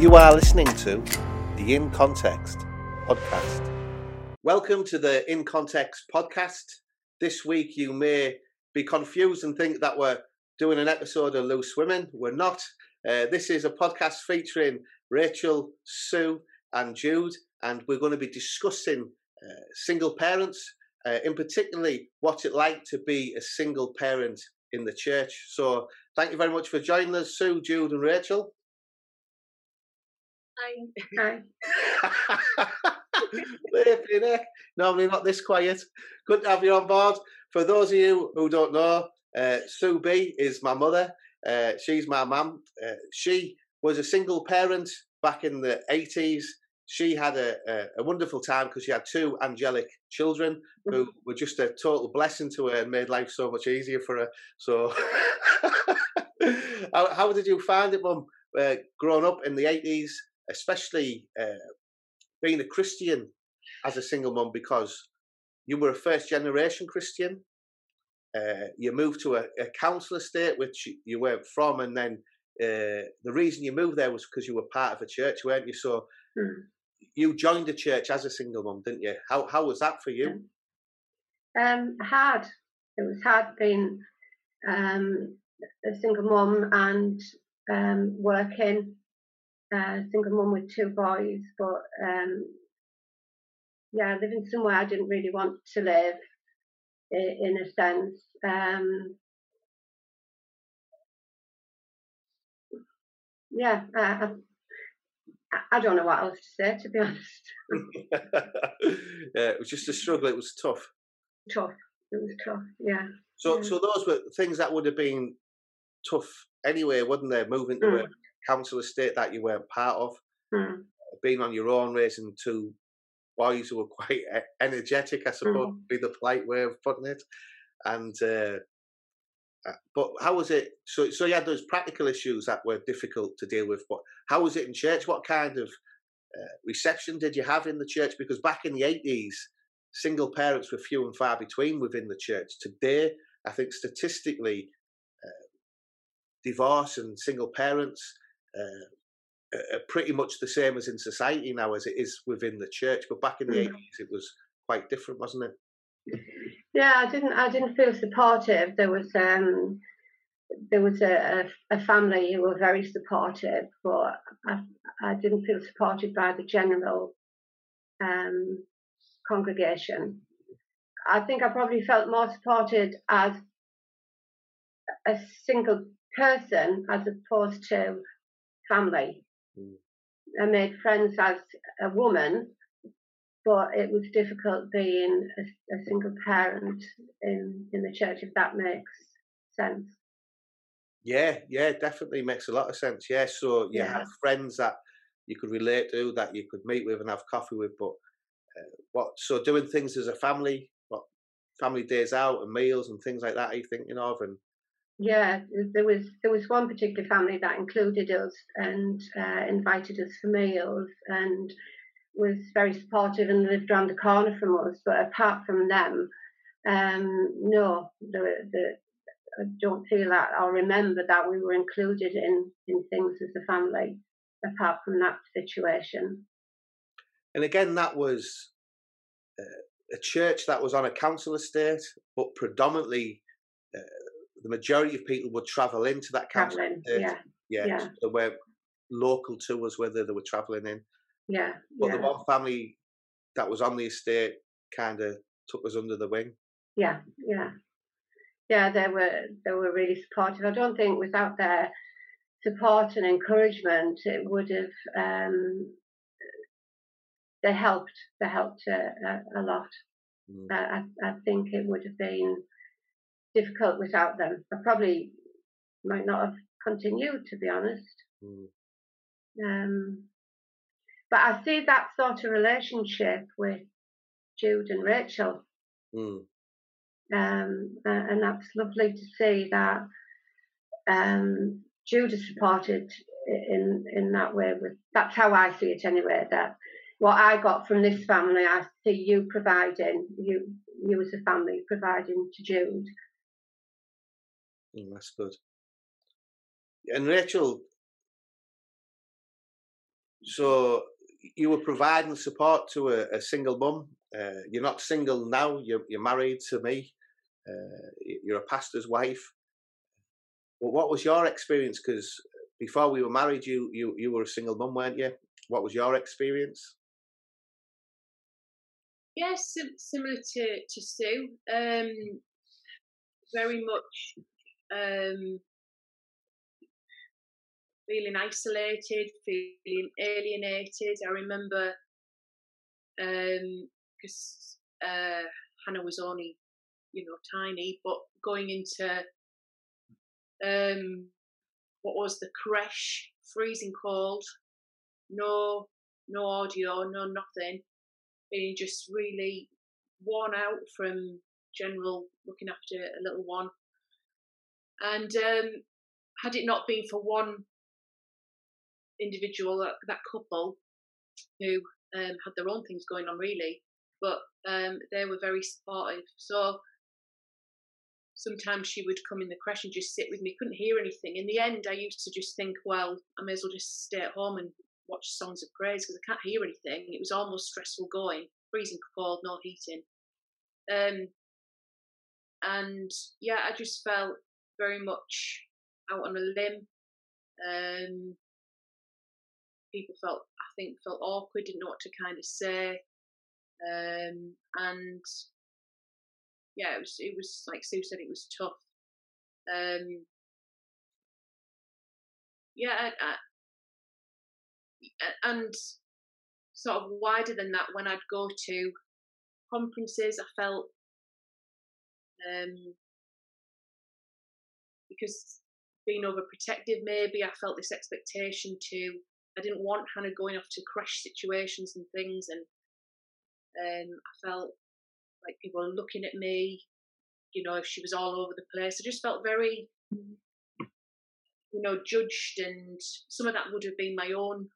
You are listening to the In Context podcast. Welcome to the In Context podcast. This week, you may be confused and think that we're doing an episode of Loose Women. We're not. Uh, this is a podcast featuring Rachel, Sue, and Jude, and we're going to be discussing uh, single parents, uh, in particularly what it like to be a single parent in the church. So, thank you very much for joining us, Sue, Jude, and Rachel. Hi. Heck. Normally not this quiet. Good to have you on board. For those of you who don't know, uh, Sue B is my mother. Uh, she's my mum. Uh, she was a single parent back in the 80s. She had a, a, a wonderful time because she had two angelic children who were just a total blessing to her and made life so much easier for her. So, how, how did you find it, mum, uh, growing up in the 80s, especially uh, being a Christian as a single mum because you were a first generation Christian. Uh, you moved to a, a council estate which you weren't from, and then uh, the reason you moved there was because you were part of a church, weren't you? So Mm. you joined a church as a single mum, didn't you? How how was that for you? Um, hard. It was hard being um, a single mum and um, working. Uh, single mum with two boys, but um, yeah, living somewhere I didn't really want to live, in a sense. Um, yeah, I, I, I don't know what else to say, to be honest. yeah, it was just a struggle. It was tough. tough. It was tough. Yeah. So Yeah. so those were things that would have been tough anyway, wouldn't they? Moving to Mm. Council estate that you weren't part of. Mm. being on your own, raising two boys who were quite energetic, I suppose, Mm. be the polite way of putting it. And uh, uh, but how was it? So so you had those practical issues that were difficult to deal with. But how was it in church? What kind of uh, reception did you have in the church? Because back in the eighties, single parents were few and far between within the church. Today, I think statistically, uh, divorce and single parents. Uh, are pretty much the same as in society now as it is within the church. But back in the Mm. eighties, it was quite different, wasn't it? Yeah, I didn't. I didn't feel supportive. There was um, there was a, a, a family who were very supportive, but I, I didn't feel supported by the general um, congregation. I think I probably felt more supported as a single person as opposed to family. Mm. I made friends as a woman, but it was difficult being a, a single parent in, in the church, if that makes sense. Yeah, yeah, definitely makes a lot of sense. Yeah, so you Yeah. had friends that you could relate to, that you could meet with and have coffee with. But uh, what? So doing things as a family, what family days out and meals and things like that. Are you thinking of? And Yeah, there was there was one particular family that included us and uh, invited us for meals and was very supportive and lived around the corner from us. But apart from them, um, no, the, the, I don't feel that or remember that we were included in in things as a family. Apart from that situation, and again, that was uh, a church that was on a council estate, but predominantly. Uh, the majority of people would travel into that council traveling, yeah, yeah, yeah. so they were local to us, whether they were travelling in. yeah, But yeah. the one family that was on the estate kind of took us under the wing. Yeah, yeah, yeah. They were they were really supportive. I don't think without their support and encouragement, it would have. Um, they helped. They helped a, a, a lot. Mm. I, I think it would have been difficult without them. I probably might not have continued, to be honest. Mm. Um, but I see that sort of relationship with Jude and Rachel Mm. um, and that's lovely to see that um, Jude is supported in in that way. With that's how I see it anyway. That what I got from this family, I see you providing you you as a family providing to Jude. Mm, that's good. And Rachel, So you were providing support to a, a single mum. Uh, you're not single now. You're, you're married to me. Uh, you're a pastor's wife. Well, what was your experience? Because before we were married, you you you were a single mum, weren't you? What was your experience? Yes, sim- similar to to Sue. Um, very much um, feeling isolated, feeling alienated. I remember because um, uh, Hannah was only, you know, tiny, but going into um, what was the creche, freezing cold, no, no audio, no nothing, being just really worn out from general looking after a little one. And um, had it not been for one individual, that, that couple, who um, had their own things going on really, but um, they were very supportive. So sometimes she would come in the creche and just sit with me, couldn't hear anything. In the end, I used to just think, well, I may as well just stay at home and watch songs of praise because I can't hear anything. It was almost stressful going, freezing cold, no heating. Um, and yeah, I just felt very much out on a limb. Um, people felt, I think, felt awkward, didn't know what to kind of say, um, and yeah, it was it was like Sue said, it was tough. Um, yeah, I, I, and sort of wider than that, when I'd go to conferences, I felt um, because being overprotective, maybe I felt this expectation to. I didn't want Hannah going off to creche situations and things, and um, I felt like people were looking at me. You know, if she was all over the place, I just felt very, you know, judged, and some of that would have been my own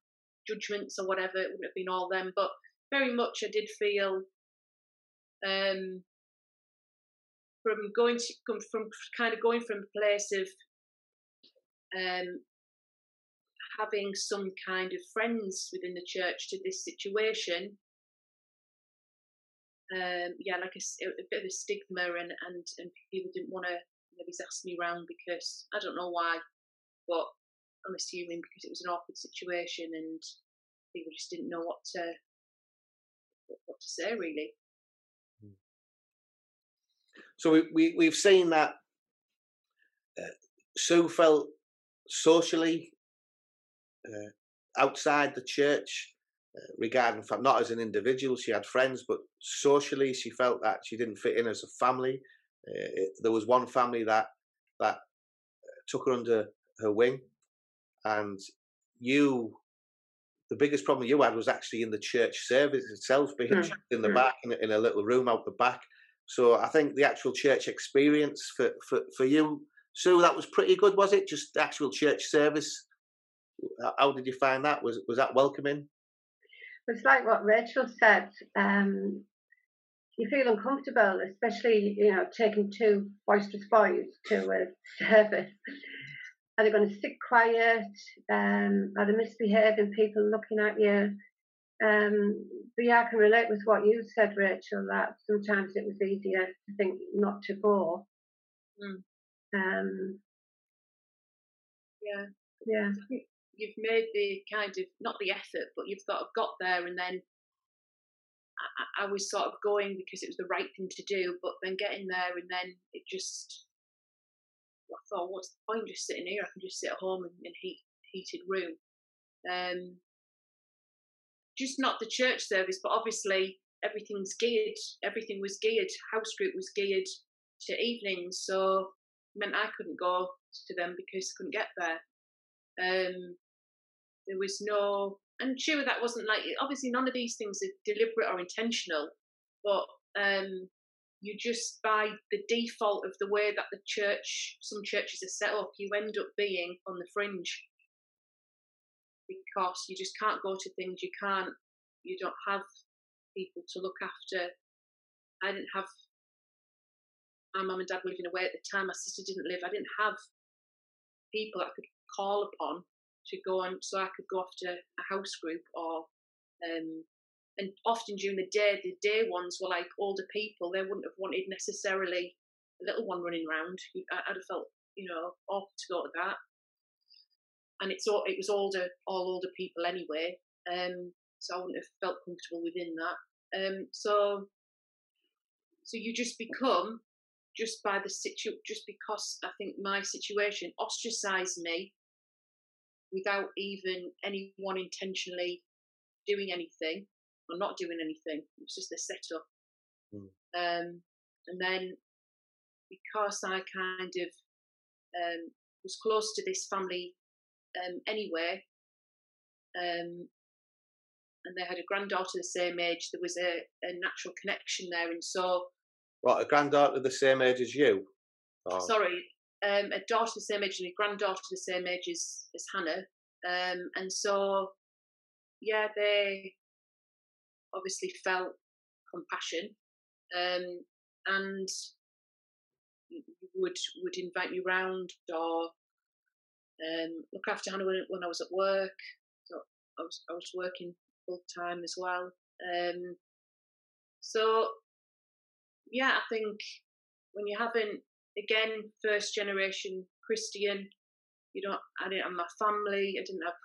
judgments or whatever. It wouldn't have been all them, but very much I did feel um, from going to come from kind of going from a place of um, having some kind of friends within the church to this situation. Um, yeah, like a, a, bit of a stigma, and, and, and people didn't want to maybe ask me around because I don't know why, but I'm assuming because it was an awkward situation and people just didn't know what to what, what to say really. So we, we we've seen that uh, Sue felt socially uh, outside the church uh, regarding not as an individual she had friends but socially she felt that she didn't fit in as a family uh, it, there was one family that that uh, took her under her wing and you the biggest problem you had was actually in the church service itself being mm. in the mm. back in, in, a little room out the back so I think the actual church experience for, for, for you, Sue, that was pretty good, was it? Just the actual church service. How did you find that? Was was that welcoming? It's like what Rachel said. Um, you feel uncomfortable, especially you know taking two boisterous boys to a service. Are they going to sit quiet? Um, are they misbehaving? People looking at you? Um, but yeah, I can relate with what you said, Rachel, that sometimes it was easier to think not to go. Mm. Um, yeah. Yeah. You've made the kind of, not the effort, but you've sort of got there and then I, I was sort of going because it was the right thing to do, but then getting there and then it just, I thought, what's the point just sitting here? I can just sit at home in, in heat, heated room. Um, just not the church service, but obviously everything's geared. Everything was geared. House group was geared to evenings, so meant I couldn't go to them because I couldn't get there. Um, there was no, and sure that wasn't like obviously none of these things are deliberate or intentional, but um, you just by the default of the way that the church, some churches are set up, you end up being on the fringe because you just can't go to things you can't you don't have people to look after i didn't have my mum and dad were living away at the time my sister didn't live i didn't have people i could call upon to go on, so I could go off to a house group or, um, and often during the day, the day ones were like older people. They wouldn't have wanted necessarily a little one running around. I'd have felt, you know, awkward to go to that. And it's all it was older, all older people anyway. Um, so I wouldn't have felt comfortable within that. Um, so, so you just become just by the situ, just because I think my situation ostracized me without even anyone intentionally doing anything or not doing anything. It was just a setup. Mm. Um, and then because I kind of um, was close to this family um, anyway, um, and they had a granddaughter the same age, there was a, a natural connection there. And so. What, a granddaughter the same age as you? Oh. Sorry, um, a daughter the same age and a granddaughter the same age as, as Hannah. Um, and so, yeah, they obviously felt compassion um, and would would invite me round or um, look after Hannah when, when I was at work. So I was I was working full time as well. Um, so yeah, I think when you haven't again first generation Christian, you don't. I didn't have my family. I didn't have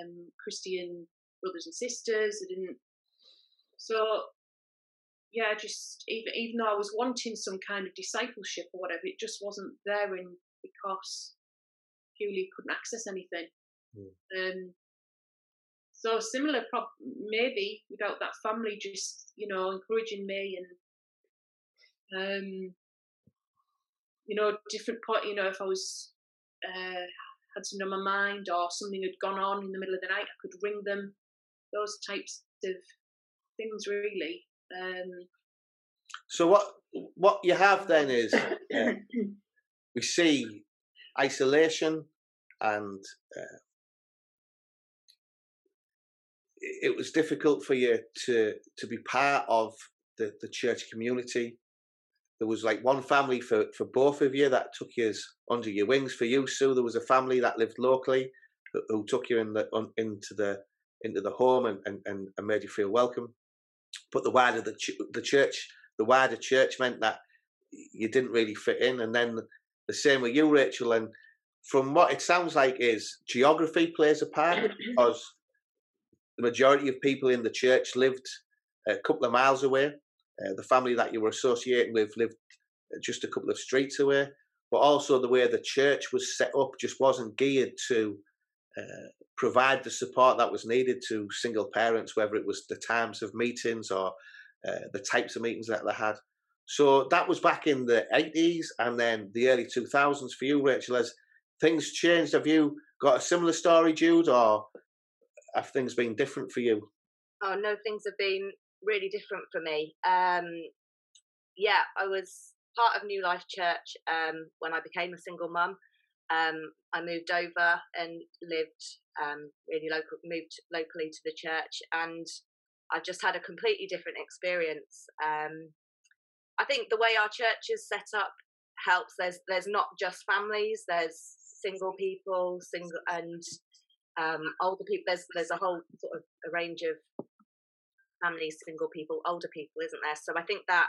um, Christian brothers and sisters. I didn't. So yeah, just even even though I was wanting some kind of discipleship or whatever, it just wasn't there in because purely couldn't access anything. Mm. Um, so similar, prob- maybe without that family just you know encouraging me and um, you know different point. You know if I was uh, had something on my mind or something had gone on in the middle of the night, I could ring them. Those types of things, really. Um, so what what you have then is uh, we see isolation and uh, it was difficult for you to to be part of the, the church community. There was like one family for, for both of you that took you under your wings. For you, Sue, there was a family that lived locally who, took you in the on, into the into the home and, and, and made you feel welcome. But the wider the ch- the church, the wider church meant that you didn't really fit in. And then the same with you, Rachel. And from what it sounds like is geography plays a part because the majority of people in the church lived a couple of miles away. Uh, the family that you were associated with lived just a couple of streets away. But also the way the church was set up just wasn't geared to uh, provide the support that was needed to single parents, whether it was the times of meetings or uh, the types of meetings that they had. So that was back in the 80s and then the early 2000s for you, Rachel. Has things changed? Have you got a similar story, Jude, or have things been different for you? Oh no, things have been really different for me. Um, yeah, I was part of New Life Church um, when I became a single mum. Um, I moved over and lived um, really local, moved locally to the church, and I've just had a completely different experience. Um, I think the way our church is set up helps. There's there's not just families. There's single people, single and um, older people. There's there's a whole sort of a range of families, single people, older people, isn't there? So I think that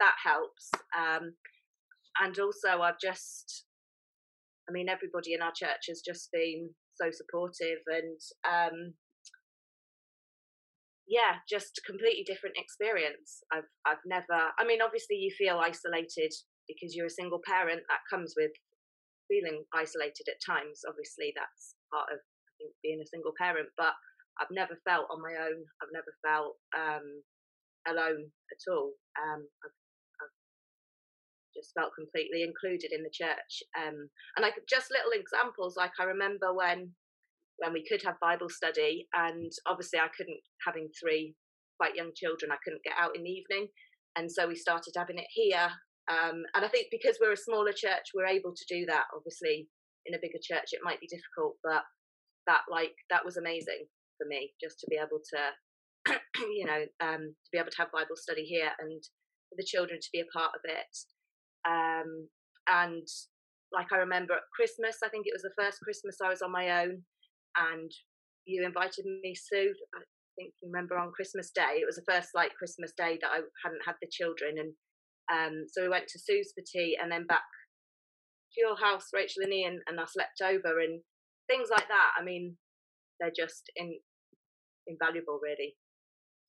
that helps. Um, and also, I've just, I mean, everybody in our church has just been so supportive and um, yeah, just completely different experience. I've I've never. I mean, obviously, you feel isolated because you're a single parent. That comes with feeling isolated at times. Obviously, that's part of think being a single parent, but I've never felt on my own. I've never felt um, alone at all. Um, I've, I've, just felt completely included in the church. Um, and like just little examples, like I remember when when we could have Bible study, and obviously I couldn't having three quite young children. I couldn't get out in the evening, and so we started having it here. Um, and I think because we're a smaller church, we're able to do that. Obviously, in a bigger church, it might be difficult, but that like that was amazing for me just to be able to you know um, to be able to have bible study here and for the children to be a part of it um, and like I remember at Christmas, I think it was the first Christmas I was on my own, and you invited me, Sue. I think you remember on Christmas Day. It was the first like Christmas Day that I hadn't had the children, and um, so we went to Sue's for tea, and then back to your house, Rachel and Ian, and I slept over, and things like that. I mean, they're just in, invaluable, really.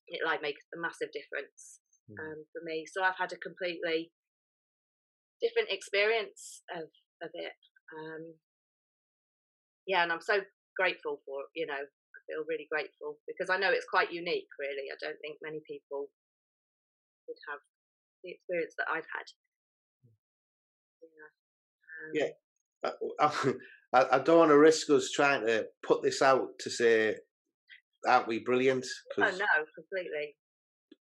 It like makes a massive difference mm. um, for me. So I've had a completely different experience of of it. Um, yeah, and I'm so grateful for you know I feel really grateful because I know it's quite unique. Really, I don't think many people would have the experience that I've had. Yeah. Um, yeah. I, I, don't want to risk us trying to put this out to say, aren't we brilliant? Oh, no, completely.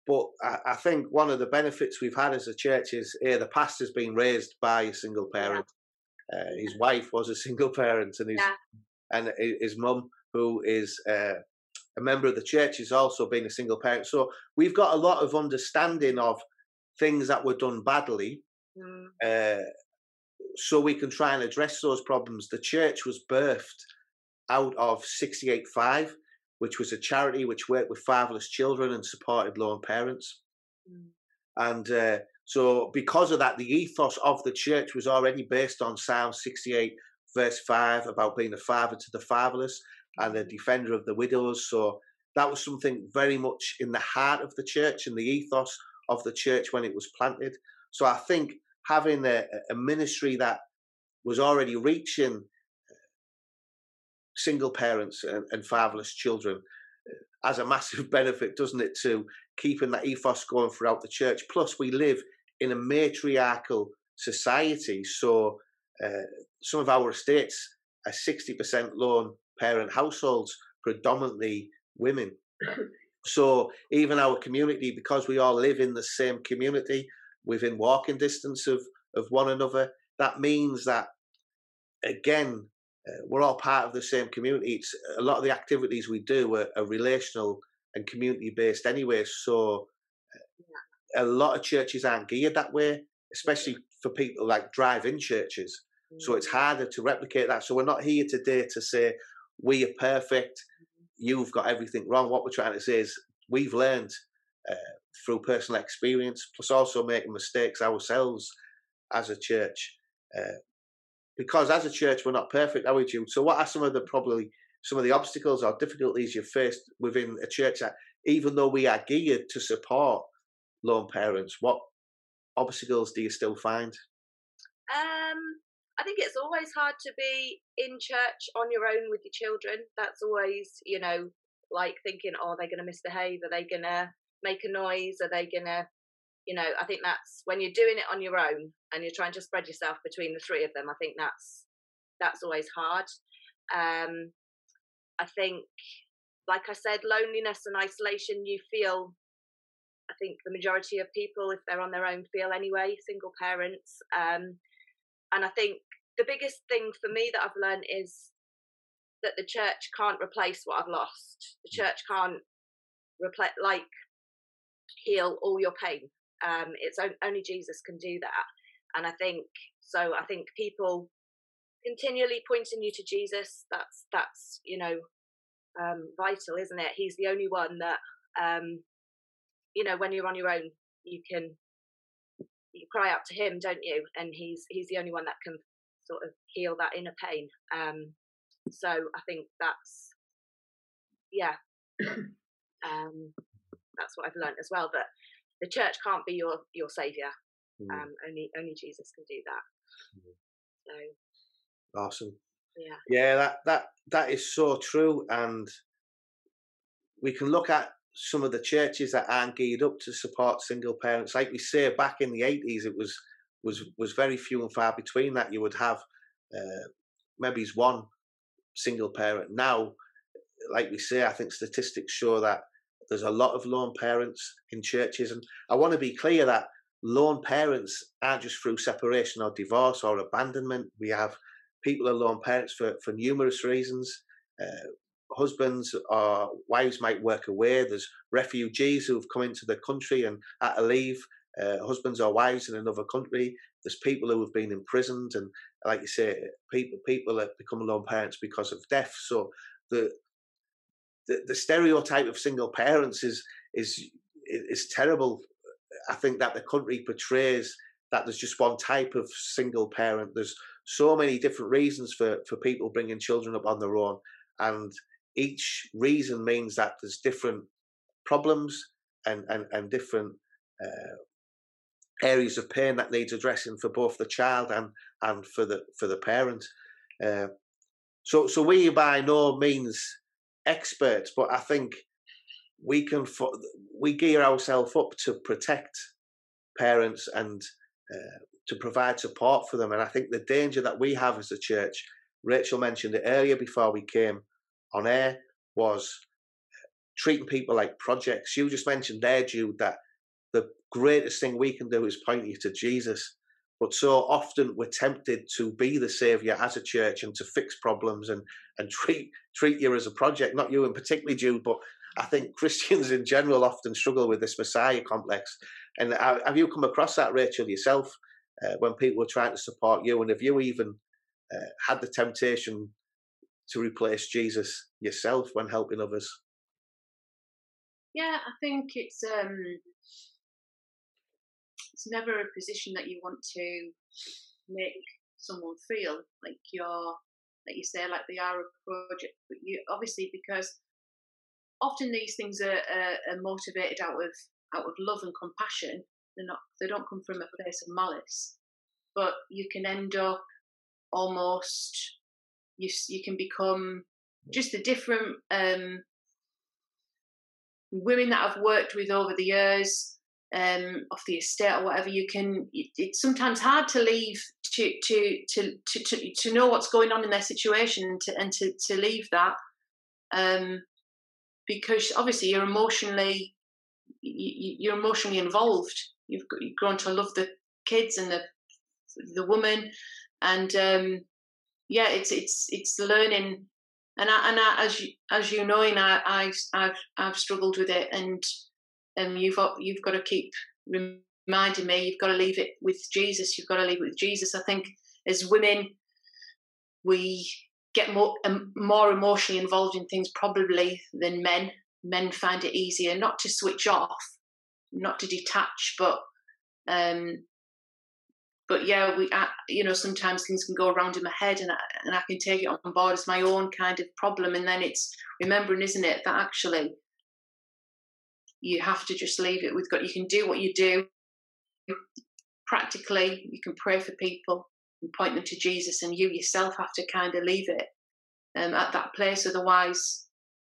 But I, I, think one of the benefits we've had as a church is here the pastor's been raised by a single parent. Yeah. Uh, his wife was a single parent, and his yeah. And his mum, who is uh, a member of the church, has also been a single parent. So we've got a lot of understanding of things that were done badly, mm. uh, so we can try and address those problems. The church was birthed out of 685, which was a charity which worked with fatherless children and supported lone parents. Mm. And uh, so, because of that, the ethos of the church was already based on Psalm 68, verse 5, about being a father to the fatherless and a defender of the widows. So, that was something very much in the heart of the church and the ethos of the church when it was planted. So, I think having a, a ministry that was already reaching uh, single parents and, and fatherless children uh, as a massive benefit, doesn't it, to keeping that ethos going throughout the church? Plus, we live in a matriarchal society, so uh, some of our estates are 60% lone parent households, predominantly women. so, even our community, because we all live in the same community, within walking distance of, of one another. That means that, again, uh, we're all part of the same community. It's, a lot of the activities we do are, are relational and community based anyway. So uh, a lot of churches aren't geared that way, especially for people like drive in churches. So it's mm. harder to replicate that. So we're not here today to say we are perfect, you've got everything wrong. What we're trying to say is we've learned uh, through personal experience, plus also making mistakes ourselves as a church. Uh, because as a church, we're not perfect, are we, Jude? So, what are some of the probably some of the obstacles or difficulties you've faced within a church that, even though we are geared to support lone parents, what obstacles do you still find? Um, I think it's always hard to be in church on your own with your children. That's always, you know, like thinking, oh, they're going to misbehave. Are they going to make a noise? Are they gonna, you know? I think that's when you're doing it on your own and you're trying to spread yourself between the three of them. I think that's that's always hard. Um, I think, like I said, loneliness and isolation. You feel. I think the majority of people, if they're on their own, feel anyway. Single parents, um, and I think the biggest thing for me that I've learned is that the church can't replace what I've lost. The mm. church can't replace like heal all your pain. Um, it's only Jesus can do that, and I think so. I think people continually pointing you to Jesus. That's that's you know um, vital, isn't it? He's the only one that um, you know when you're on your own, you can you cry out to him, don't you? And he's he's the only one that can sort of heal that inner pain. Um, so I think that's yeah. um, that's what I've learned as well. That the church can't be your your savior. Mm. Um, only only Jesus can do that. Mm. So awesome. Yeah. Yeah, that that that is so true, and we can look at some of the churches that aren't geared up to support single parents. Like we say, back in the eighties, it was was was very few and far between that you would have uh, maybe one single parent. Now, like we say, I think statistics show that there's a lot of lone parents in churches, and I want to be clear that lone parents aren't just through separation or divorce or abandonment. We have people are lone parents for, for numerous reasons. Uh, husbands or wives might work away. There's refugees who've come into the country and at a leave, uh, husbands or wives in another country. there's people who have been imprisoned, and like you say, people people have become lone parents because of death. So the the, the stereotype of single parents is is is terrible. I think that the country portrays that there's just one type of single parent. There's so many different reasons for for people bringing children up on their own, and each reason means that there's different problems and and, and different uh, areas of pain that needs addressing for both the child and and for the for the parent. Uh, so so we by no means experts, but I think we can we gear ourselves up to protect parents and uh, to provide support for them. And I think the danger that we have as a church, Rachel mentioned it earlier before we came on air, was treating people like projects. You just mentioned there, Jude, that the greatest thing we can do is point you to Jesus. But so often we're tempted to be the savior as a church and to fix problems and, and treat treat you as a project, not you in particularly, Jude, but I think Christians in general often struggle with this Messiah complex. And have you come across that, Rachel, yourself, uh, when people were trying to support you? And have you even uh, had the temptation to replace Jesus yourself when helping others? Yeah, I think it's um, it's never a position that you want to make someone feel like you're, like you say, like they are a project. But you obviously because often these things are, are, are motivated out of out of love and compassion. They're not. They don't come from a place of malice. But you can end up almost. You you can become just the different um, women that I've worked with over the years um, off the estate or whatever, you can. It, it's sometimes hard to leave to to, to to to to know what's going on in their situation and to and to, to leave that. Um, because obviously you're emotionally you're emotionally involved. You've, you've grown to love the kids and the the woman, and um, yeah, it's it's it's learning. And I, and I, as you as you know, and I, I I've I've struggled with it, and um, you've got you've got to keep reminding me. You've got to leave it with Jesus. You've got to leave it with Jesus. I think as women, we get more um, more emotionally involved in things probably than men. Men find it easier not to switch off, not to detach, but um, but yeah, we you know sometimes things can go around in my head, and I, and I can take it on board as my own kind of problem, and then it's remembering, isn't it, that actually you have to just leave it with God. You can do what you do practically. You can pray for people, and point them to Jesus, and you yourself have to kind of leave it um, at that place. Otherwise,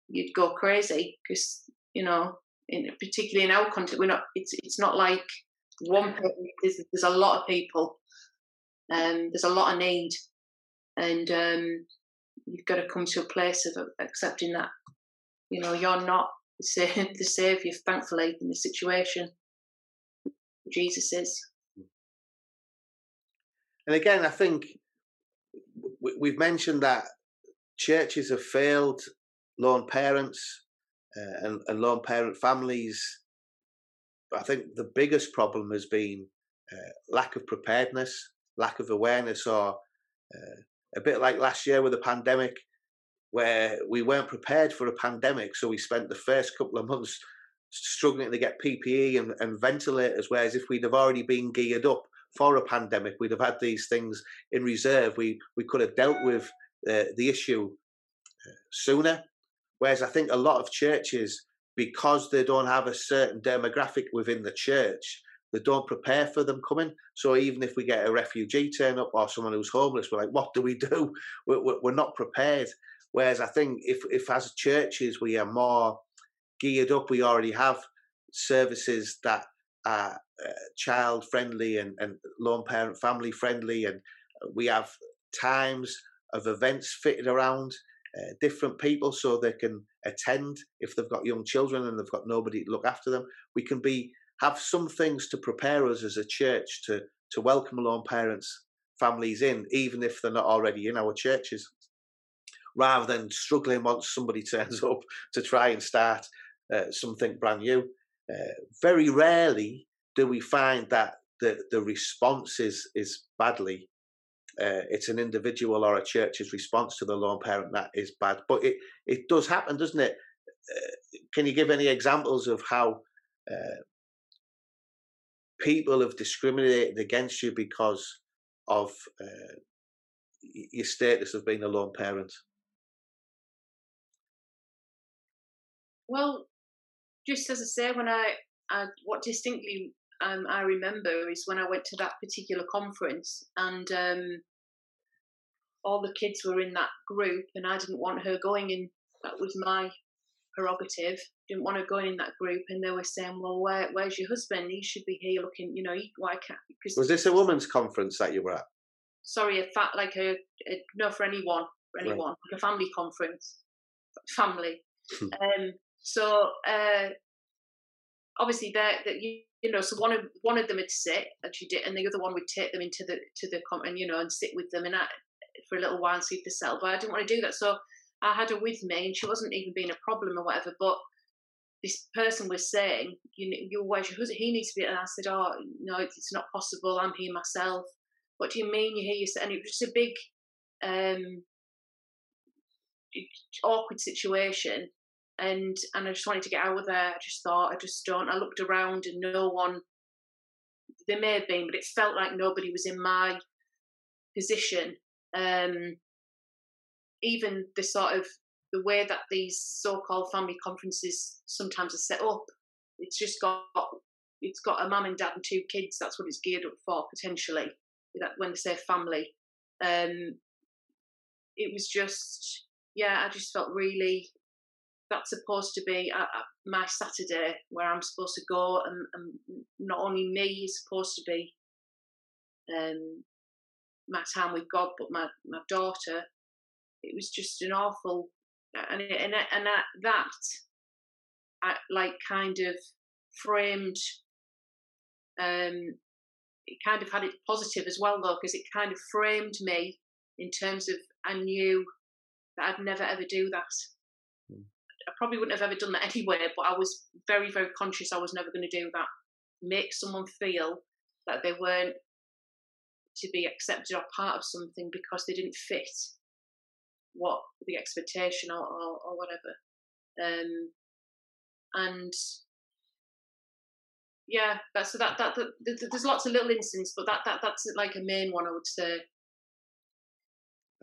you'd go crazy because you know, in, particularly in our country, we're not. It's it's not like one. There's, there's a lot of people. Um, there's a lot of need, and um, you've got to come to a place of accepting that. You know, you're not the savior, thankfully, in the situation. Jesus is. And again, I think we've mentioned that churches have failed lone parents uh, and, and lone parent families. I think the biggest problem has been uh, lack of preparedness, lack of awareness, or uh, a bit like last year with the pandemic, where we weren't prepared for a pandemic. So we spent the first couple of months struggling to get PPE and, and ventilators, whereas if we'd have already been geared up for a pandemic, we'd have had these things in reserve. We we could have dealt with uh, the issue uh, sooner. Whereas I think a lot of churches, because they don't have a certain demographic within the church, they don't prepare for them coming. So even if we get a refugee turn up or someone who's homeless, we're like, what do we do? We're, not prepared. Whereas I think if, if as churches we are more geared up, we already have services that are uh, child friendly and, and lone parent family friendly, and we have times of events fitted around uh, different people so they can attend if they've got young children and they've got nobody to look after them. We can be have some things to prepare us as a church to to welcome lone parents families in, even if they're not already in our churches, rather than struggling once somebody turns up to try and start uh, something brand new. Uh, very rarely do we find that the the response is is badly. Uh, it's an individual or a church's response to the lone parent that is bad, but it it does happen, doesn't it? Uh, can you give any examples of how uh, people have discriminated against you because of uh, your status of being a lone parent? Well, just as I say, when I, I what distinctly um, I remember is when I went to that particular conference and um, all the kids were in that group, and I didn't want her going in. That was my prerogative. Didn't want her going in that group, and they were saying, "Well, where, where's your husband? He should be here looking. You know, he, why can't?" Because was this a women's conference that you were at? Sorry, a fat like a, a no for anyone, for anyone, right. like a family conference, family. um, so uh, obviously, that that you, you know, so one of one of them would sit, and she did, and the other one would take them into the to the and you know, and sit with them and I, for a little while and see if they. But I didn't want to do that, so I had her with me, and she wasn't even being a problem or whatever. But this person was saying, "You, you, where's your husband? He needs to be." And I said, "Oh no, it's not possible. I'm here myself." What do you mean? You hear you? And it was just a big, um, awkward situation and and I just wanted to get out of there. I just thought I just don't. I looked around and no one. There may have been, but it felt like nobody was in my position. Um, even the sort of the way that these so-called family conferences sometimes are set up, it's just got it's got a mum and dad and two kids. That's what it's geared up for potentially. That when they say family, um, it was just yeah. I just felt really that's supposed to be my Saturday where I'm supposed to go, and, and not only me is supposed to be um, my time with God, but my, my daughter. It was just an awful, and and and that, that I, like kind of framed. Um, it kind of had it positive as well though, because it kind of framed me in terms of I knew that I'd never ever do that I probably wouldn't have ever done that anyway, but I was very, very conscious I was never going to do that. Make someone feel that they weren't to be accepted or part of something because they didn't fit what the expectation or, or, or whatever. Um, and yeah, that's so that, that, that there's lots of little instances, but that that that's like a main one I would say.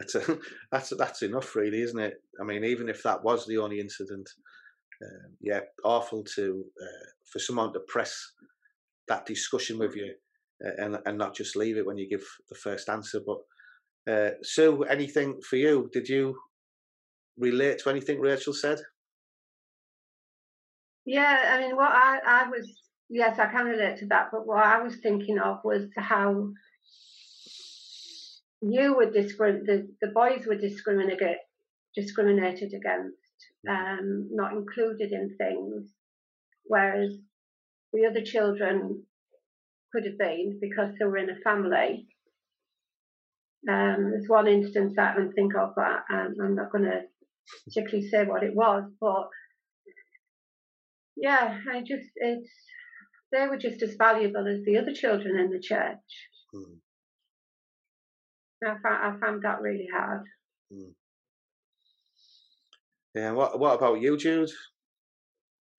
That's a, that's that's enough, really, isn't it? I mean, even if that was the only incident, um, yeah, awful to uh, for someone to press that discussion with you uh, and and not just leave it when you give the first answer. But uh, Sue, anything for you? Did you relate to anything Rachel said? Yeah, I mean, what I I was yes, I can relate to that. But what I was thinking of was how you were discrim- the, the boys were discriminated discriminated against, um, not included in things, whereas the other children could have been because they were in a family. Um, there's one instance that I can think of, but um, I'm not going to particularly say what it was, but yeah, I just it's they were just as valuable as the other children in the church. Mm. I found, I found that really hard. Mm. Yeah. What What about you, Jude?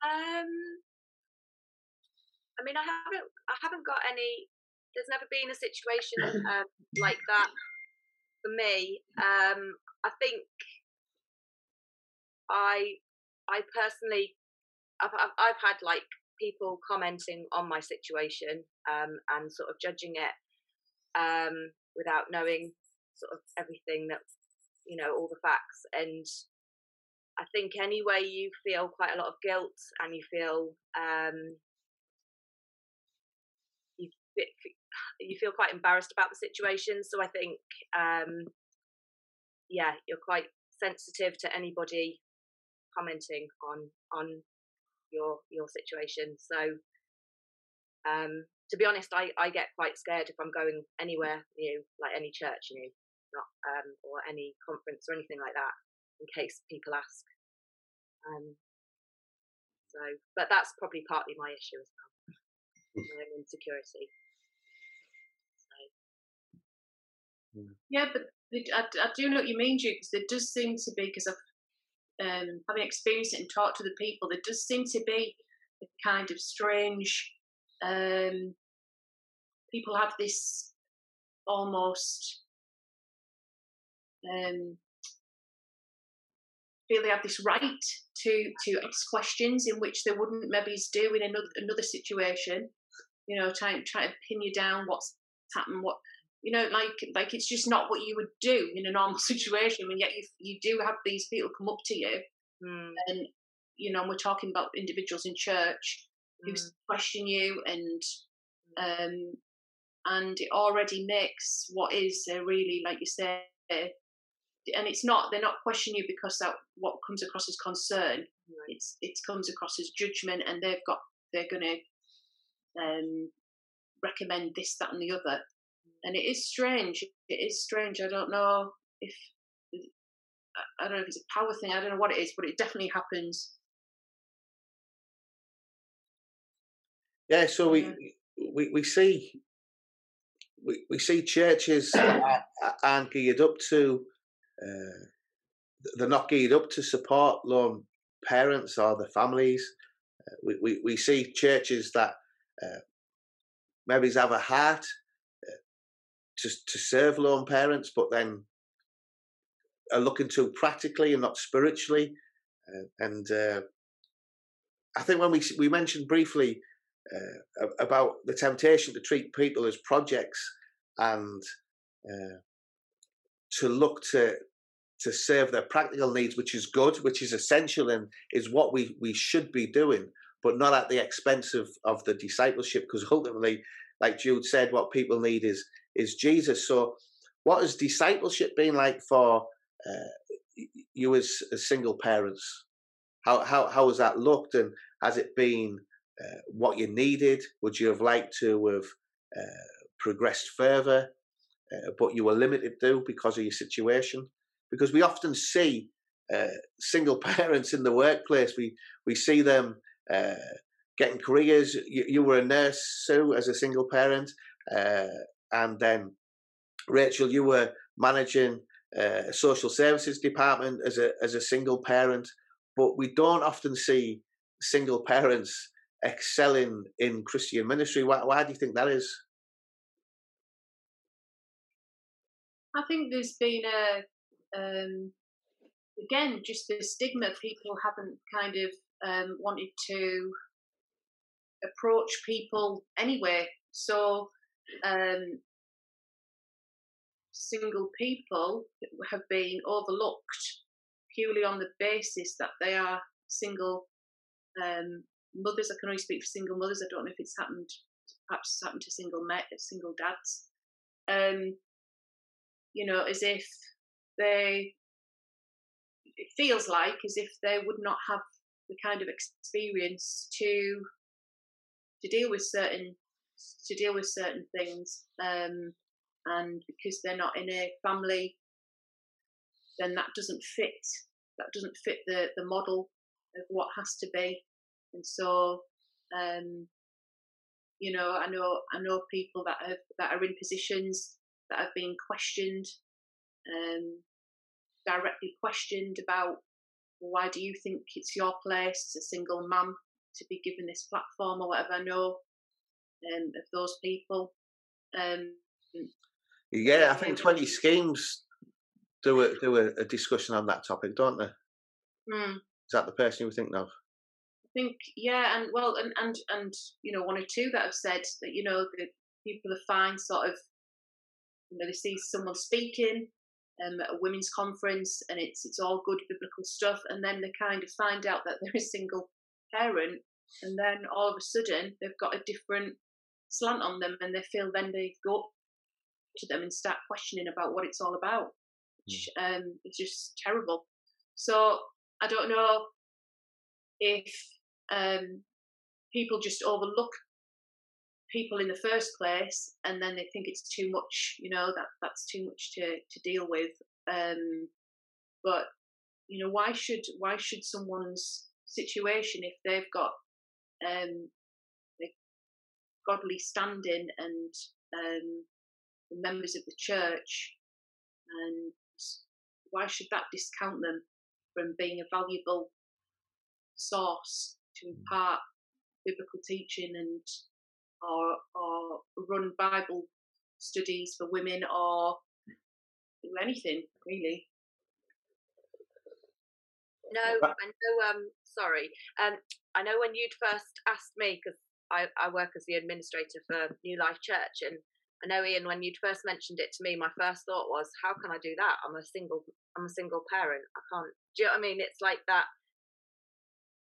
Um, I mean, I haven't, I haven't got any. There's never been a situation um, like that for me. Um, I think I, I personally, I've, I've, I've had like people commenting on my situation um, and sort of judging it um, without knowing sort of everything that you know all the facts. And i think anyway you feel quite a lot of guilt and you feel um you you feel quite embarrassed about the situation. So i think um yeah you're quite sensitive to anybody commenting on on your your situation. So um to be honest, I, I get quite scared if I'm going anywhere new, like any church new, not um, or any conference or anything like that, in case people ask. Um, so, but that's probably partly my issue as well, my own insecurity. Yeah, but I, I do know what you mean, Jude, because there does seem to be, because I've um, having experienced it and talked to the people, there does seem to be a kind of strange. Um, people have this almost um, feel they have this right to to ask questions in which they wouldn't maybe do in another another situation. You know, trying trying to pin you down what's happened, what you know, like like it's just not what you would do in a normal situation. And yet you you do have these people come up to you, mm. and you know, we're talking about individuals in church who mm. question you, and hmm. um, and it already makes what is a really, like you say, and it's not they're not questioning you because that what comes across as concern. Right. It's it comes across as judgment, and they've got they're going to um, recommend this, that, and the other and it is strange. It is strange. I don't know if I don't know if it's a power thing. I don't know what it is, but it definitely happens. Yeah. So we we we see we we see churches aren't geared up to. Uh, they're not geared up to support lone parents or the families. Uh, we, we we see churches that uh, maybe have a heart to to serve lone parents, but then are looking too practically and not spiritually. Uh, and uh, I think when we we mentioned briefly uh, about the temptation to treat people as projects and uh, to look to to serve their practical needs, which is good, which is essential, and is what we we should be doing, but not at the expense of of the discipleship, because ultimately, like Jude said, what people need is is Jesus. So, what has discipleship been like for uh, you as, as single parents? How, how, how has that looked and has it been uh, what you needed? Would you have liked to have uh, progressed further, uh, but you were limited to because of your situation? Because we often see uh, single parents in the workplace. We we see them getting careers. You, you, were a nurse, Sue, as a single parent, and then Rachel, you were managing a social services department as a as a single parent, but we don't often see single parents excelling in Christian ministry. Why, why do you think that is? I think there's been a um, again just the stigma. People haven't kind of um, wanted to approach people anyway. So um, single people have been overlooked purely on the basis that they are single um, mothers. I can only speak for single mothers. I don't know if it's happened, perhaps it's happened to single met, single dads. Um, you know, as if they, it feels like as if they would not have the kind of experience to to deal with certain to deal with certain things. Um, and because they're not in a family, then that doesn't fit. That doesn't fit the the model of what has to be. And so, um, you know, I know I know people that have that are in positions that have been questioned, um, directly questioned about why do you think it's your place as a single mum to be given this platform or whatever. I know um, of those people. Um, yeah, I think 20schemes do a do a, a discussion on that topic, don't they? Mm. Is that the person you were thinking of? Think yeah, and well, and and and you know, one or two that have said that you know the people are fine, sort of, you know, they see someone speaking um, at a women's conference, and it's it's all good biblical stuff, and then they kind of find out that they're a single parent, and then all of a sudden they've got a different slant on them, and they feel then they go to them and start questioning about what it's all about, which mm. um, is just terrible. So I don't know if um, people just overlook people in the first place and then they think it's too much you know that that's too much to to deal with. Um but you know why should why should someone's situation if they've got um godly standing and um members of the church and why should that discount them from being a valuable source to impart biblical teaching and or or run Bible studies for women or do anything really. No, I know. Um, sorry. Um, I know when you'd first asked me because I, I work as the administrator for New Life Church, and I know Ian when you'd first mentioned it to me, my first thought was, how can I do that? I'm a single. I'm a single parent. I can't. Do you know what I mean? It's like that.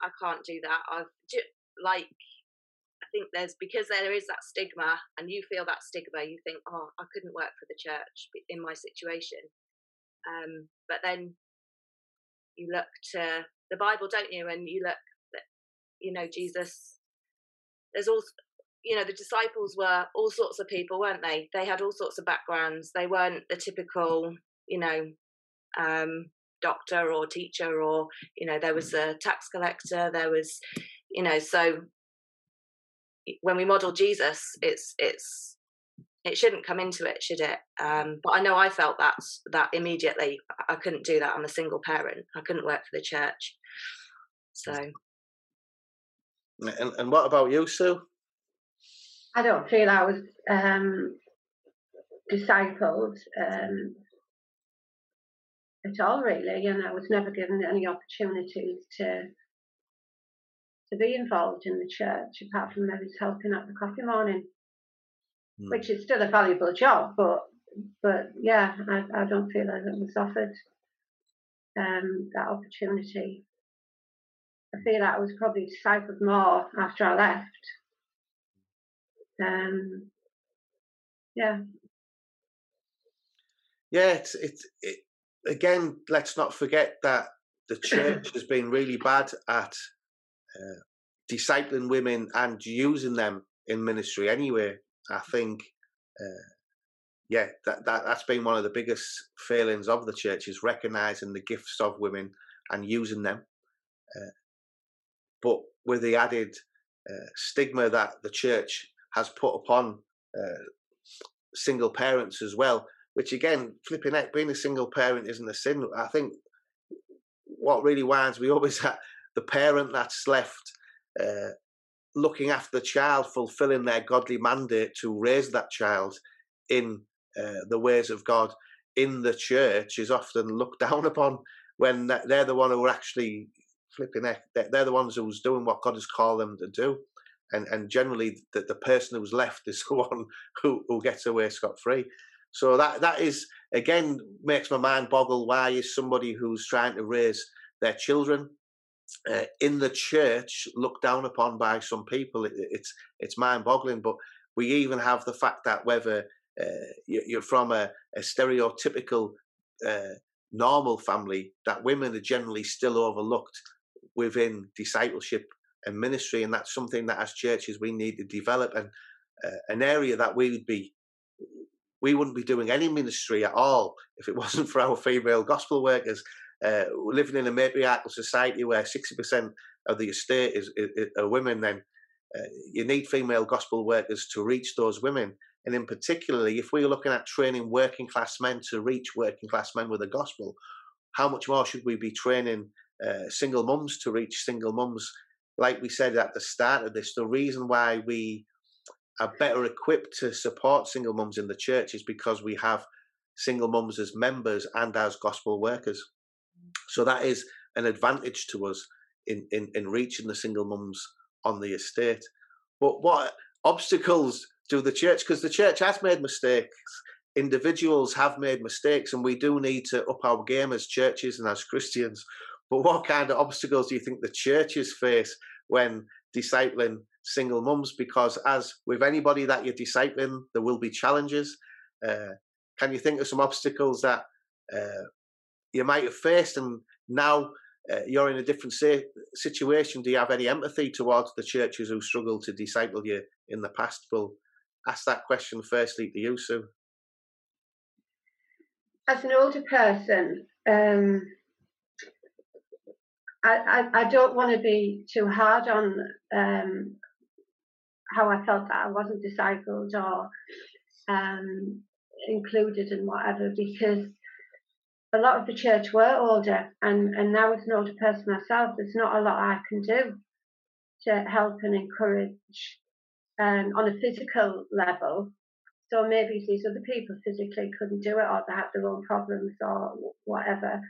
I can't do that. I've like I think there's because there is that stigma, and you feel that stigma. You think, oh, I couldn't work for the church in my situation. Um, but then you look to the Bible, don't you? And you look that you know Jesus. There's all you know the disciples were all sorts of people, weren't they? They had all sorts of backgrounds. They weren't the typical, you know, um, doctor or teacher or you know there was a tax collector. There was, you know, so when we model Jesus, it's it's it shouldn't come into it, should it? Um, but I know I felt that that immediately. I couldn't do that. I'm a single parent. I couldn't work for the church. So. And and what about you, Sue? I don't feel I was um, discipled um, at all, really, and I was never given any opportunities to to be involved in the church, apart from maybe helping at the coffee morning, mm. which is still a valuable job. But but yeah, I, I don't feel that it was offered um, that opportunity. I feel like I was probably discipled more after I left. Um, yeah. Yeah, it's it's it, again. Let's not forget that the church has been really bad at uh, discipling women and using them in ministry anyway. I think, uh, yeah, that, that that's been one of the biggest failings of the church is recognizing the gifts of women and using them, uh, but with the added uh, stigma that the church has put upon uh, single parents as well. Which again, flipping out, being a single parent isn't a sin. I think what really winds me up is that the parent that's left uh, looking after the child, fulfilling their godly mandate to raise that child in uh, the ways of God in the church is often looked down upon when they're the one who are actually flipping it. They're the ones who's doing what God has called them to do. And, and generally, the, the person who's left is the one who, who gets away scot free. So that that is again makes my mind boggle. Why is somebody who's trying to raise their children uh, in the church looked down upon by some people. It, it's it's mind-boggling. But we even have the fact that whether uh, you're from a, a stereotypical uh, normal family, that women are generally still overlooked within discipleship and ministry, and that's something that as churches we need to develop and uh, an area that we would be we wouldn't be doing any ministry at all if it wasn't for our female gospel workers uh, living in a matriarchal society where 60% of the estate is, is, is are women, then uh, you need female gospel workers to reach those women. And in particularly, if we're looking at training working class men to reach working class men with the gospel, how much more should we be training uh, single mums to reach single mums? Like we said at the start of this, the reason why we are better equipped to support single mums in the church is because we have single mums as members and as gospel workers. So that is an advantage to us in, in, in reaching the single mums on the estate. But what obstacles do the church, because the church has made mistakes, individuals have made mistakes, and we do need to up our game as churches and as Christians. But what kind of obstacles do you think the churches face when discipling single mums? Because as with anybody that you're discipling, there will be challenges. Uh, can you think of some obstacles that uh, you might have faced, and now uh, you're in a different situation. Do you have any empathy towards the churches who struggled to disciple you in the past? We'll ask that question firstly to you, Sue. As an older person, um, I, I, I, don't want to be too hard on um, how I felt that I wasn't discipled or um, included and whatever because a lot of the church were older, and, and now as an older person myself, there's not a lot I can do to help and encourage um, on a physical level. So maybe these other people physically couldn't do it, or they had their own problems, or whatever.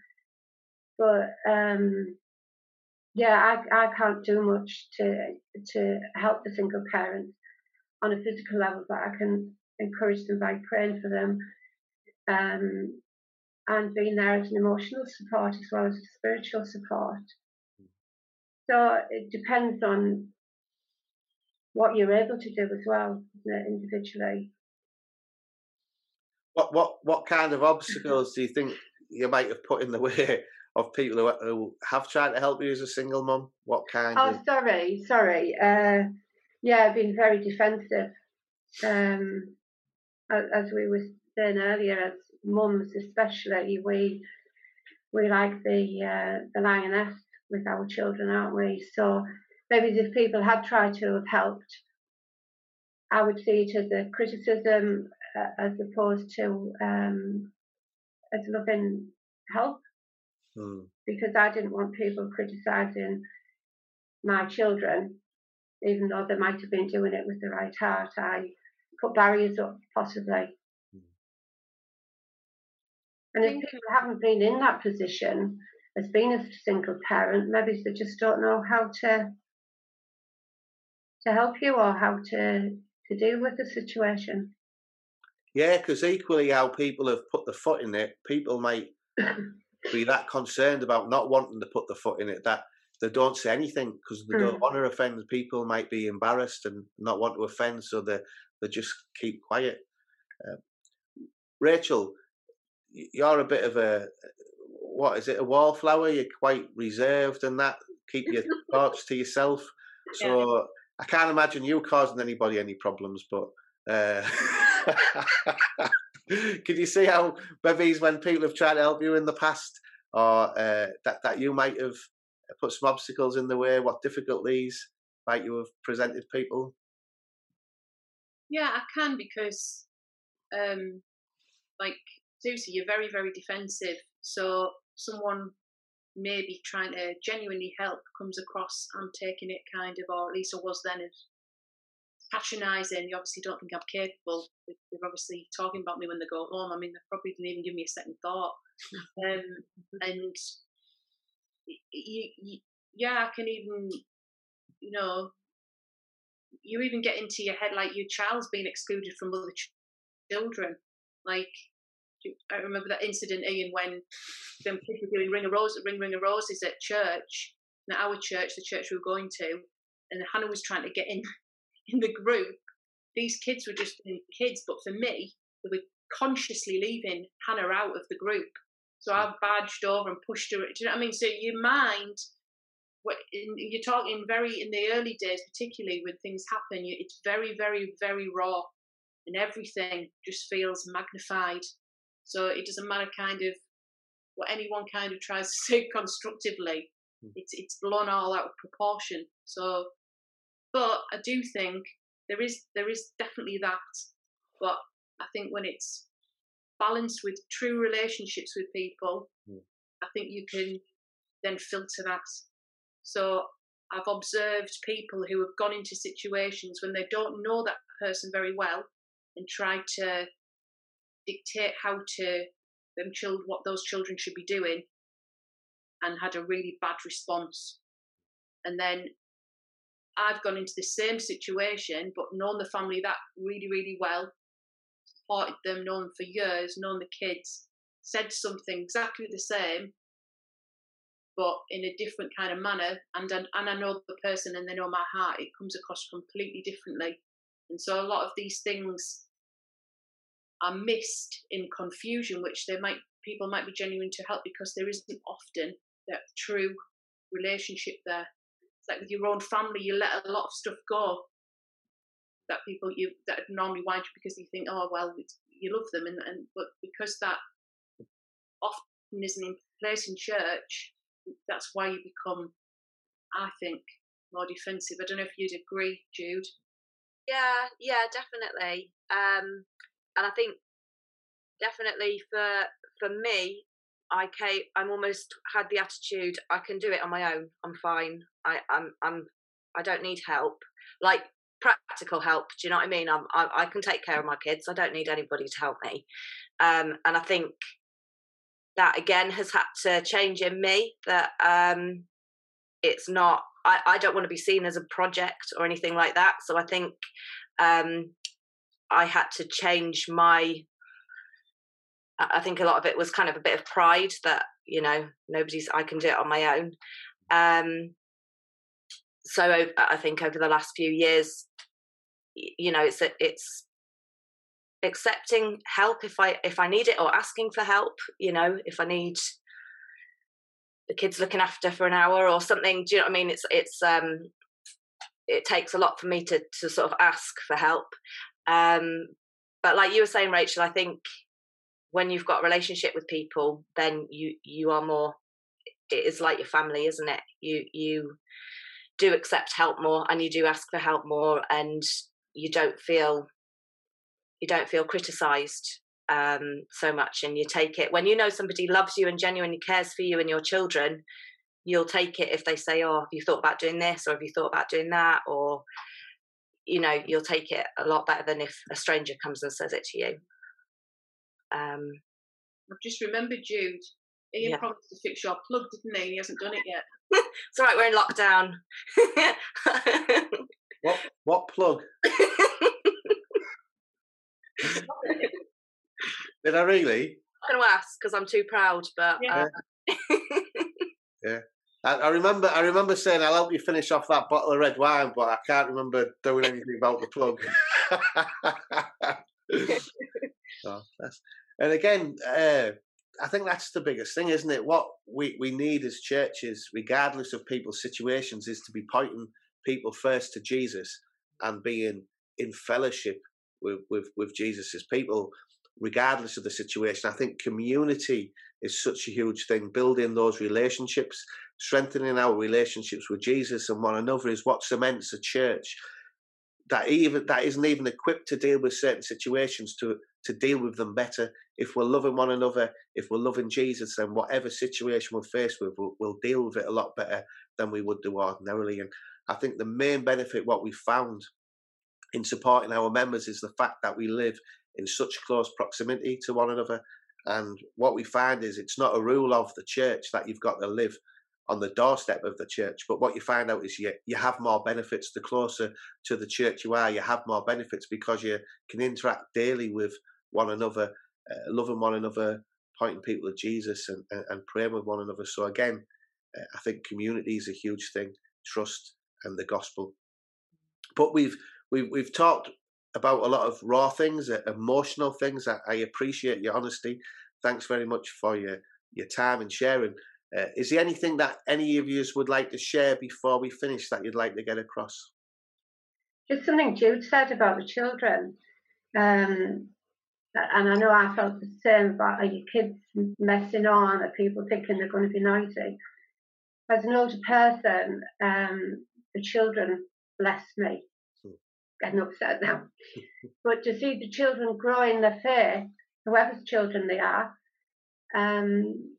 But um, yeah, I, I can't do much to to help the single parents on a physical level, but I can encourage them by praying for them um, and being there as an emotional support as well as a spiritual support. So it depends on what you're able to do as well individually. What what what kind of obstacles do you think you might have put in the way of people who, who have tried to help you as a single mum? What kind? Oh, of... sorry, sorry. Uh, yeah, I've been very defensive. Um, as we were saying earlier, as mums especially, we we like the uh, the lioness with our children, aren't we? So maybe if people had tried to have helped, I would see it as a criticism uh, as opposed to um, as loving help. Mm. Because I didn't want people criticising my children, even though they might have been doing it with the right heart. I put barriers up, possibly. And if people haven't been in that position as being a single parent, maybe they just don't know how to to help you or how to to deal with the situation. Yeah, because equally how people have put the foot in it, people might be that concerned about not wanting to put the foot in it that they don't say anything because they mm. don't want to offend people. Might be embarrassed and not want to offend, so they they just keep quiet. Uh, Rachel, you're a bit of a what is it? A wallflower? You're quite reserved and that. Keep your thoughts to yourself. So yeah. I can't imagine you causing anybody any problems, but. Uh, can you see how bevies when people have tried to help you in the past, or uh, that that you might have put some obstacles in the way? What difficulties might you have presented people? Yeah, I can because, um, like Susie, you're very, very defensive. So someone maybe trying to genuinely help comes across I'm taking it kind of, or at least I was then, as patronising. You obviously don't think I'm capable. They're obviously talking about me when they go home. I mean, they probably didn't even give me a second thought. Um, and you, you, yeah, I can even, you know, you even get into your head like your child's being excluded from other ch- children. Like I remember that incident, Ian, when them kids were doing ring a rose, ring ring a roses at church, at our church, the church we were going to, and Hannah was trying to get in in the group. These kids were just kids, but for me, they were consciously leaving Hannah out of the group. So I badged over and pushed her. Do you know what I mean? So your mind, you're talking very in the early days, particularly when things happen. It's very, very, very raw, and everything just feels magnified. So it doesn't matter kind of what anyone kind of tries to say constructively. Mm. It's it's blown all out of proportion. So, but I do think there is there is definitely that. But I think when it's balanced with true relationships with people, mm. I think you can then filter that. So I've observed people who have gone into situations when they don't know that person very well and tried to dictate how to them child what those children should be doing and had a really bad response and then i've gone into the same situation but known the family that really really well supported them known for years known the kids said something exactly the same but in a different kind of manner. And and i know the person and they know my heart. It comes across completely differently. And so a lot of these things are missed in confusion, which they might people might be genuine to help because there isn't often that true relationship there. Like with your own family, you let a lot of stuff go that people you that normally wind you because you think, oh well, you love them, and, and but because that often isn't in place in church, that's why you become, I think, more defensive. I don't know if you'd agree, Jude. Yeah, yeah, definitely. Um, and I think definitely for for me, I came, I'm almost had the attitude I can do it on my own. I'm fine. I, I'm, I'm, I don't need help. Like practical help. Do you know what I mean? I'm, I, I can take care of my kids. I don't need anybody to help me. Um, and I think that again has had to change in me. That um, it's not. I, I don't want to be seen as a project or anything like that. So I think um, I had to change my I think a lot of it was kind of a bit of pride that you know nobody's I can do it on my own. Um, so I think over the last few years, you know, it's it's accepting help if I if I need it or asking for help. You know, if I need the kids looking after for an hour or something. Do you know what I mean? It's it's um, it takes a lot for me to to sort of ask for help. Um, but like you were saying, Rachel, I think when you've got a relationship with people, then you you are more. It is like your family, isn't it? You you do accept help more, and you do ask for help more, and you don't feel you don't feel criticised um, so much, and you take it when you know somebody loves you and genuinely cares for you and your children. You'll take it if they say, "Oh, have you thought about doing this?" or "Have you thought about doing that?" or you know, you'll take it a lot better than if a stranger comes and says it to you. Um, I've just remembered Jude. Ian yeah. promised to fix your plug, didn't he? He hasn't done it yet. it's all right, we're in lockdown. what what plug? Did I really? I'm going to ask because I'm too proud, but yeah. Uh... yeah. I, I, remember. I remember saying, "I'll help you finish off that bottle of red wine," but I can't remember doing anything about the plug. that's and again, uh, I think that's the biggest thing, isn't it? What we, we need as churches, regardless of people's situations, is to be pointing people first to Jesus and being in fellowship with, with, with Jesus people, regardless of the situation. I think community is such a huge thing. Building those relationships, strengthening our relationships with Jesus and one another is what cements a church that even that isn't even equipped to deal with certain situations to to deal with them better. If we're loving one another, if we're loving Jesus, then whatever situation we're faced with, we'll, we'll deal with it a lot better than we would do ordinarily. And I think the main benefit, what we found in supporting our members, is the fact that we live in such close proximity to one another. And what we find is it's not a rule of the church that you've got to live on the doorstep of the church. But what you find out is you, you have more benefits. The closer to the church you are, you have more benefits because you can interact daily with one another, uh, loving one another, pointing people to Jesus and, and, and praying with one another. So again, uh, I think community is a huge thing, trust and the gospel. But we've we've we've talked about a lot of raw things, uh, emotional things. I, I, appreciate your honesty. Thanks very much for your your time and sharing. Uh, is there anything that any of you would like to share before we finish that you'd like to get across? Just something Jude said about the children. Um, and I know I felt the same about are your kids messing on, are people thinking they're going to be noisy. As an older person, um, the children bless me. Hmm. Getting upset now. but to see the children grow in their faith, whoever's children they are, um,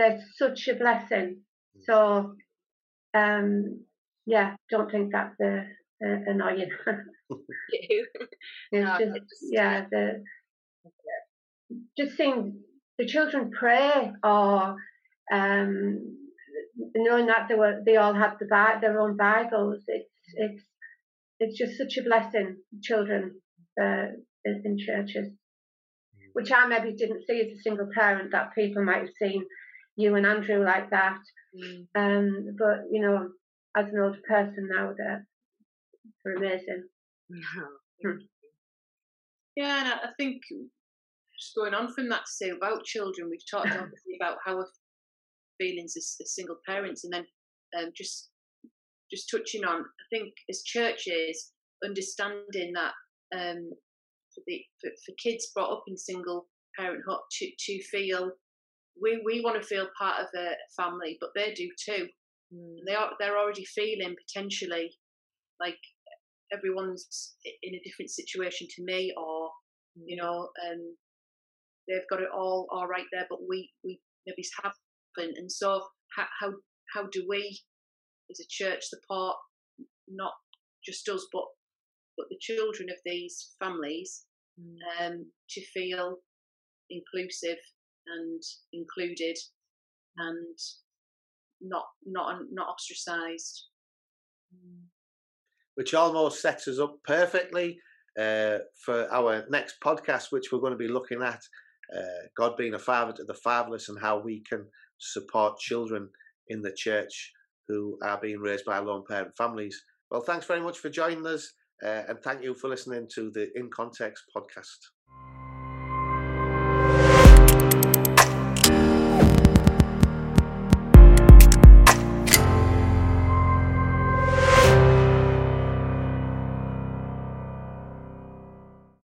they're such a blessing. Hmm. So, um, yeah, don't think that's uh, uh, annoying. it's just, yeah, the just seeing the children pray or um, knowing that they were they all have the their own Bibles. It's it's it's just such a blessing, children uh, in, in churches, mm. which I maybe didn't see as a single parent. That people might have seen you and Andrew like that. Mm. Um, but you know, as an older person now, that they're amazing. Yeah, and I think just going on from that to say about children, we've talked obviously about how our feelings as, as single parents, and then um, just just touching on, I think as churches, understanding that um, for, the, for, for kids brought up in single parenthood to, to feel we, we want to feel part of a family, but they do too. Mm. They are they're already feeling potentially like everyone's in a different situation to me, or you know, um, they've got it all all right there, but we we maybe haven't. And so how how how do we as a church support not just us but but the children of these families mm. um, to feel inclusive and included and not not not ostracized. Which almost sets us up perfectly uh, for our next podcast which we're going to be looking at uh, god being a father to the fatherless and how we can support children in the church who are being raised by lone parent families. Well thanks very much for joining us uh, and thank you for listening to the in context podcast